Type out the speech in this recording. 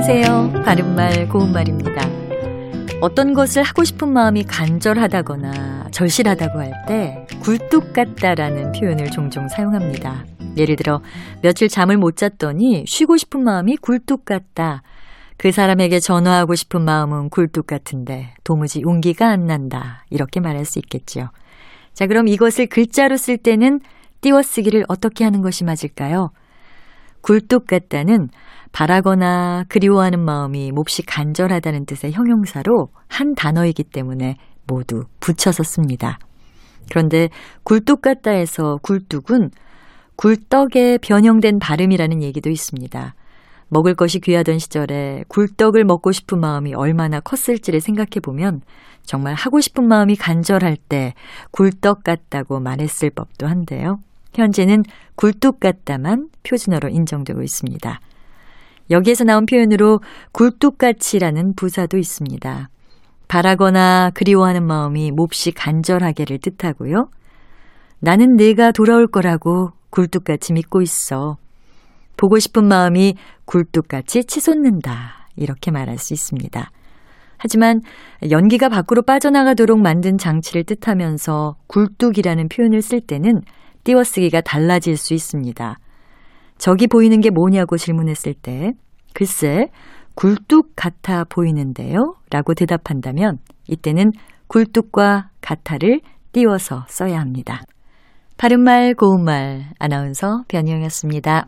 안녕하세요. 바른말 고운말입니다. 어떤 것을 하고 싶은 마음이 간절하다거나 절실하다고 할 때 굴뚝 같다라는 표현을 종종 사용합니다. 예를 들어 며칠 잠을 못 잤더니 쉬고 싶은 마음이 굴뚝 같다. 그 사람에게 전화하고 싶은 마음은 굴뚝 같은데 도무지 용기가 안 난다. 이렇게 말할 수 있겠지요. 자, 그럼 이것을 글자로 쓸 때는 띄워쓰기를 어떻게 하는 것이 맞을까요? 굴뚝 같다는 바라거나 그리워하는 마음이 몹시 간절하다는 뜻의 형용사로 한 단어이기 때문에 모두 붙여서 씁니다. 그런데 굴뚝 같다에서 굴뚝은 굴떡에 변형된 발음이라는 얘기도 있습니다. 먹을 것이 귀하던 시절에 굴떡을 먹고 싶은 마음이 얼마나 컸을지를 생각해 보면 정말 하고 싶은 마음이 간절할 때 굴떡 같다고 말했을 법도 한데요. 현재는 굴뚝 같다만 표준어로 인정되고 있습니다. 여기에서 나온 표현으로 굴뚝같이라는 부사도 있습니다. 바라거나 그리워하는 마음이 몹시 간절하게를 뜻하고요. 나는 내가 돌아올 거라고 굴뚝같이 믿고 있어. 보고 싶은 마음이 굴뚝같이 치솟는다. 이렇게 말할 수 있습니다. 하지만 연기가 밖으로 빠져나가도록 만든 장치를 뜻하면서 굴뚝이라는 표현을 쓸 때는 띄워쓰기가 달라질 수 있습니다. 저기 보이는 게 뭐냐고 질문했을 때 글쎄 굴뚝 같아 보이는데요 라고 대답한다면 이때는 굴뚝과 같아를 띄워서 써야 합니다. 바른말 고운말 아나운서 변희영이었습니다.